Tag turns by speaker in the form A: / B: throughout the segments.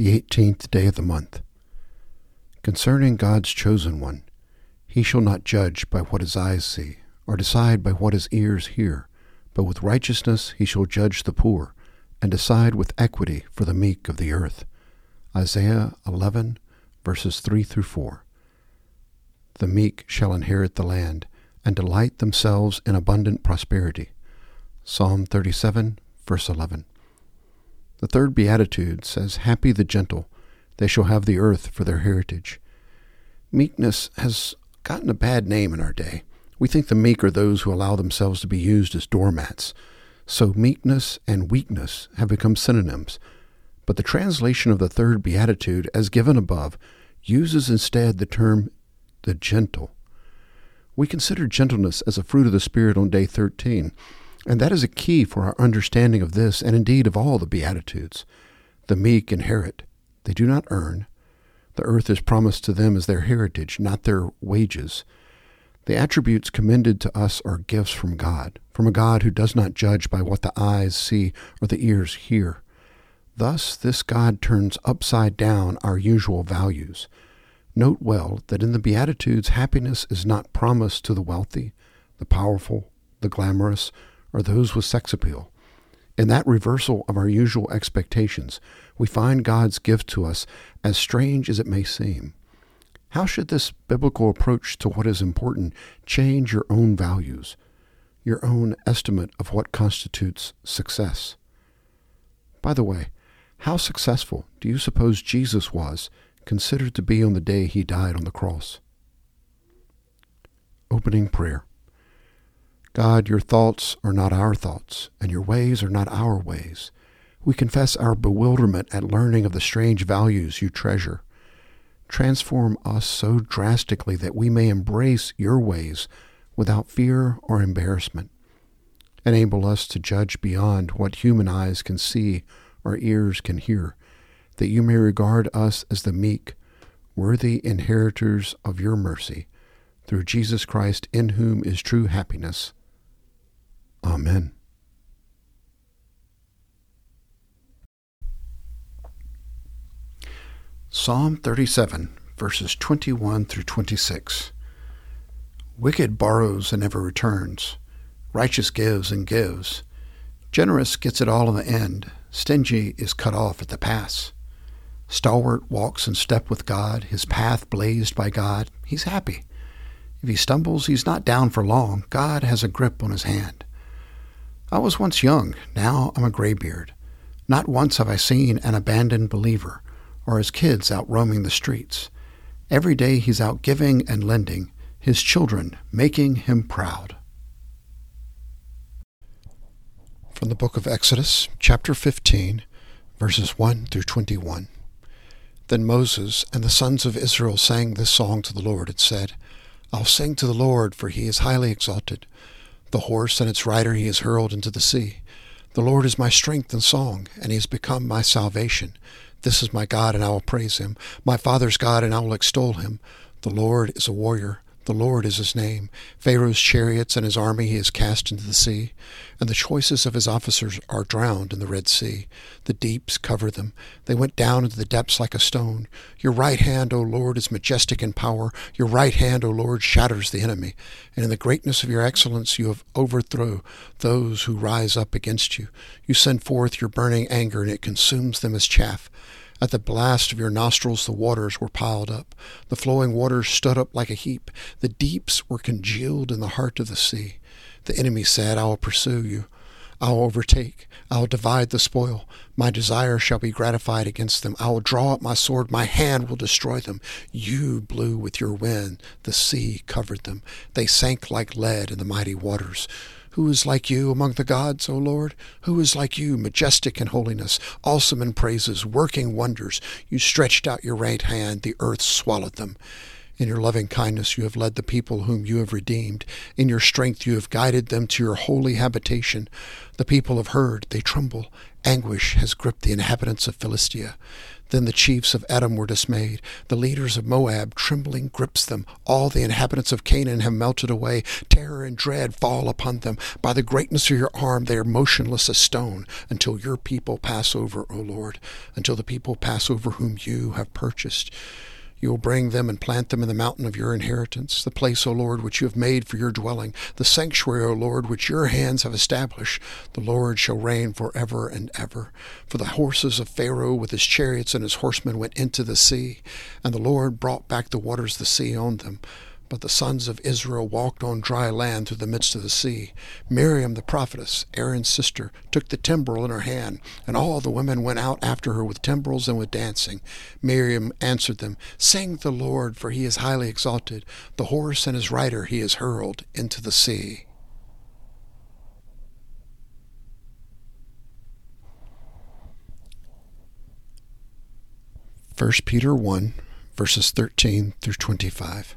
A: the eighteenth day of the month. Concerning God's chosen one, he shall not judge by what his eyes see, or decide by what his ears hear, but with righteousness he shall judge the poor, and decide with equity for the meek of the earth. Isaiah 11, verses 3 through 4. The meek shall inherit the land, and delight themselves in abundant prosperity. Psalm 37, verse 11. The third beatitude says, Happy the gentle, they shall have the earth for their heritage. Meekness has gotten a bad name in our day. We think the meek are those who allow themselves to be used as doormats. So meekness and weakness have become synonyms. But the translation of the third beatitude, as given above, uses instead the term the gentle. We consider gentleness as a fruit of the Spirit on day 13, and that is a key for our understanding of this and indeed of all the Beatitudes. The meek inherit, they do not earn. The earth is promised to them as their heritage, not their wages. The attributes commended to us are gifts from God, from a God who does not judge by what the eyes see or the ears hear. Thus, this God turns upside down our usual values. Note well that in the Beatitudes, happiness is not promised to the wealthy, the powerful, the glamorous, or those with sex appeal. In that reversal of our usual expectations, we find God's gift to us as strange as it may seem. How should this biblical approach to what is important change your own values, your own estimate of what constitutes success? By the way, how successful do you suppose Jesus was considered to be on the day he died on the cross? Opening prayer. God, your thoughts are not our thoughts, and your ways are not our ways. We confess our bewilderment at learning of the strange values you treasure. Transform us so drastically that we may embrace your ways without fear or embarrassment. Enable us to judge beyond what human eyes can see or ears can hear, that you may regard us as the meek, worthy inheritors of your mercy, through Jesus Christ, in whom is true happiness. Amen. Psalm 37, verses 21 through 26. Wicked borrows and never returns. Righteous gives and gives. Generous gets it all in the end. Stingy is cut off at the pass. Stalwart walks in step with God, his path blazed by God. He's happy. If he stumbles, he's not down for long. God has a grip on his hand. I was once young, now I'm a graybeard. Not once have I seen an abandoned believer or his kids out roaming the streets. Every day he's out giving and lending, his children making him proud. From the book of Exodus, chapter 15, verses 1 through 21. Then Moses and the sons of Israel sang this song to the Lord and said, I'll sing to the Lord, for he is highly exalted. The horse and its rider he has hurled into the sea. The Lord is my strength and song, and he has become my salvation. This is my God, and I will praise him. My Father's God, and I will extol him. The Lord is a warrior. The Lord is his name. Pharaoh's chariots and his army he has cast into the sea, and the choicest of his officers are drowned in the Red Sea. The deeps cover them. They went down into the depths like a stone. Your right hand, O Lord, is majestic in power. Your right hand, O Lord, shatters the enemy. And in the greatness of your excellence you have overthrown those who rise up against you. You send forth your burning anger, and it consumes them as chaff. At the blast of your nostrils, the waters were piled up. The flowing waters stood up like a heap. The deeps were congealed in the heart of the sea. The enemy said, I will pursue you. I will overtake. I will divide the spoil. My desire shall be gratified against them. I will draw up my sword. My hand will destroy them. You blew with your wind. The sea covered them. They sank like lead in the mighty waters. Who is like you among the gods, O Lord? Who is like you, majestic in holiness, awesome in praises, working wonders? You stretched out your right hand, the earth swallowed them. In your loving kindness you have led the people whom you have redeemed. In your strength you have guided them to your holy habitation. The people have heard, they tremble. Anguish has gripped the inhabitants of Philistia. Then the chiefs of Edom were dismayed. The leaders of Moab, trembling, grips them. All the inhabitants of Canaan have melted away. Terror and dread fall upon them. By the greatness of your arm, they are motionless as stone until your people pass over, O Lord, until the people pass over whom you have purchased. You will bring them and plant them in the mountain of your inheritance, the place, O Lord, which you have made for your dwelling, the sanctuary, O Lord, which your hands have established. The Lord shall reign for ever and ever. For the horses of Pharaoh with his chariots and his horsemen went into the sea, and the Lord brought back the waters of the sea on them. But the sons of Israel walked on dry land through the midst of the sea. Miriam the prophetess, Aaron's sister, took the timbrel in her hand, and all the women went out after her with timbrels and with dancing. Miriam answered them, Sing the Lord, for he is highly exalted. The horse and his rider he has hurled into the sea. First Peter 1, verses 13 through 25.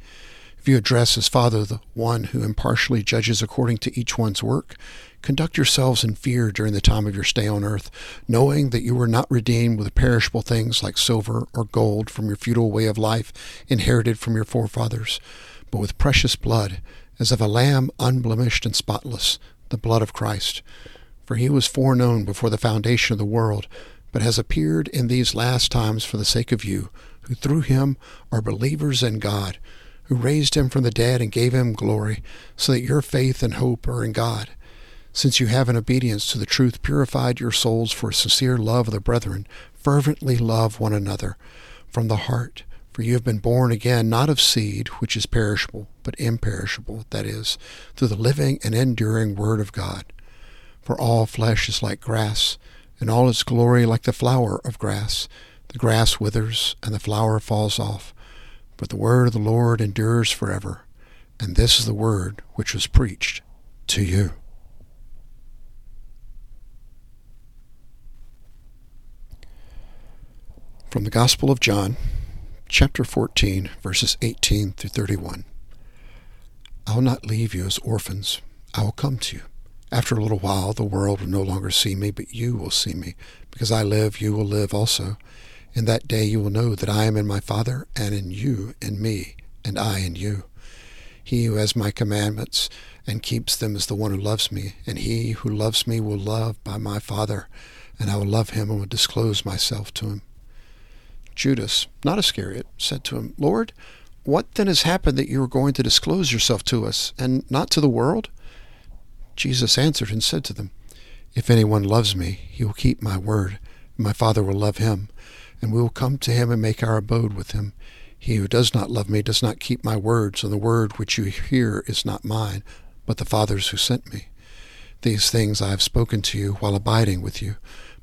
A: If you address as Father the one who impartially judges according to each one's work, conduct yourselves in fear during the time of your stay on earth, knowing that you were not redeemed with perishable things like silver or gold from your futile way of life inherited from your forefathers, but with precious blood, as of a lamb unblemished and spotless, the blood of Christ. For he was foreknown before the foundation of the world, but has appeared in these last times for the sake of you, who through him are believers in God who raised him from the dead and gave him glory, so that your faith and hope are in God. Since you have in obedience to the truth purified your souls for a sincere love of the brethren, fervently love one another from the heart. For you have been born again, not of seed which is perishable, but imperishable, that is, through the living and enduring Word of God. For all flesh is like grass, and all its glory like the flower of grass. The grass withers, and the flower falls off but the word of the Lord endures forever. And this is the word which was preached to you. From the Gospel of John, chapter 14, verses 18 through 31. I will not leave you as orphans. I will come to you. After a little while, the world will no longer see me, but you will see me. Because I live, you will live also. In that day you will know that I am in my Father, and in you in me, and I in you. He who has my commandments and keeps them is the one who loves me, and he who loves me will love by my Father, and I will love him and will disclose myself to him. Judas, not Iscariot, said to him, Lord, what then has happened that you are going to disclose yourself to us, and not to the world? Jesus answered and said to them, If anyone loves me, he will keep my word, and my Father will love him and we will come to him and make our abode with him. He who does not love me does not keep my words, and the word which you hear is not mine, but the Father's who sent me. These things I have spoken to you while abiding with you.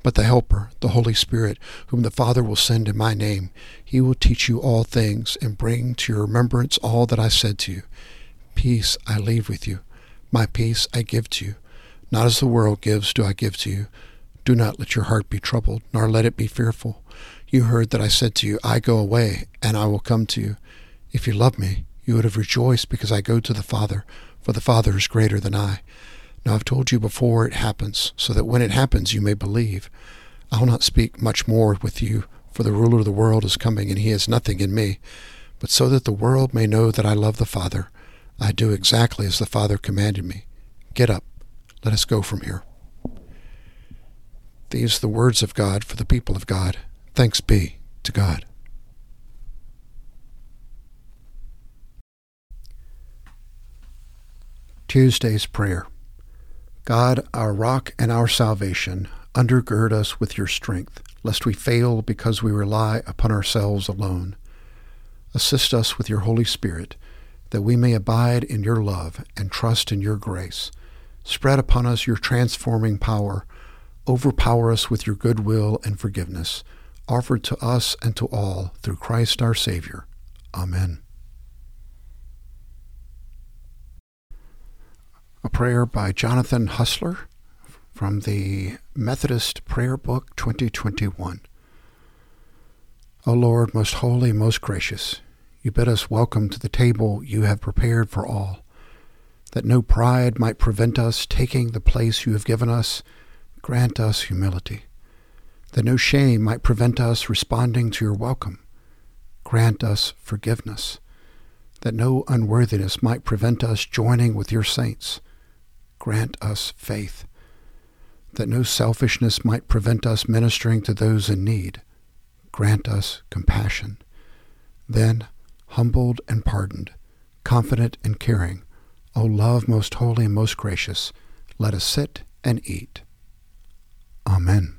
A: But the Helper, the Holy Spirit, whom the Father will send in my name, he will teach you all things and bring to your remembrance all that I said to you. Peace I leave with you. My peace I give to you. Not as the world gives do I give to you. Do not let your heart be troubled, nor let it be fearful. You heard that I said to you, I go away, and I will come to you. If you love me, you would have rejoiced because I go to the Father, for the Father is greater than I. Now I've told you before it happens, so that when it happens you may believe. I will not speak much more with you, for the ruler of the world is coming, and he has nothing in me. But so that the world may know that I love the Father, I do exactly as the Father commanded me. Get up, let us go from here. These the words of God for the people of God. Thanks be to God. Tuesday's Prayer God, our rock and our salvation, undergird us with your strength, lest we fail because we rely upon ourselves alone. Assist us with your Holy Spirit, that we may abide in your love and trust in your grace. Spread upon us your transforming power. Overpower us with your goodwill and forgiveness, offered to us and to all through Christ our Savior. Amen. A prayer by Jonathan Hustler from the Methodist Prayer Book 2021. O Lord, most holy, most gracious, you bid us welcome to the table you have prepared for all, that no pride might prevent us taking the place you have given us. Grant us humility, that no shame might prevent us responding to your welcome. Grant us forgiveness, that no unworthiness might prevent us joining with your saints. Grant us faith, that no selfishness might prevent us ministering to those in need. Grant us compassion. Then, humbled and pardoned, confident and caring, O love most holy and most gracious, let us sit and eat. Amen.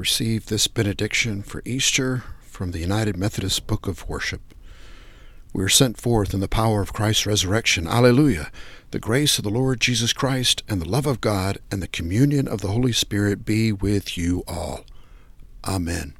A: Receive this benediction for Easter from the United Methodist Book of Worship. We are sent forth in the power of Christ's resurrection. Alleluia. The grace of the Lord Jesus Christ and the love of God and the communion of the Holy Spirit be with you all. Amen.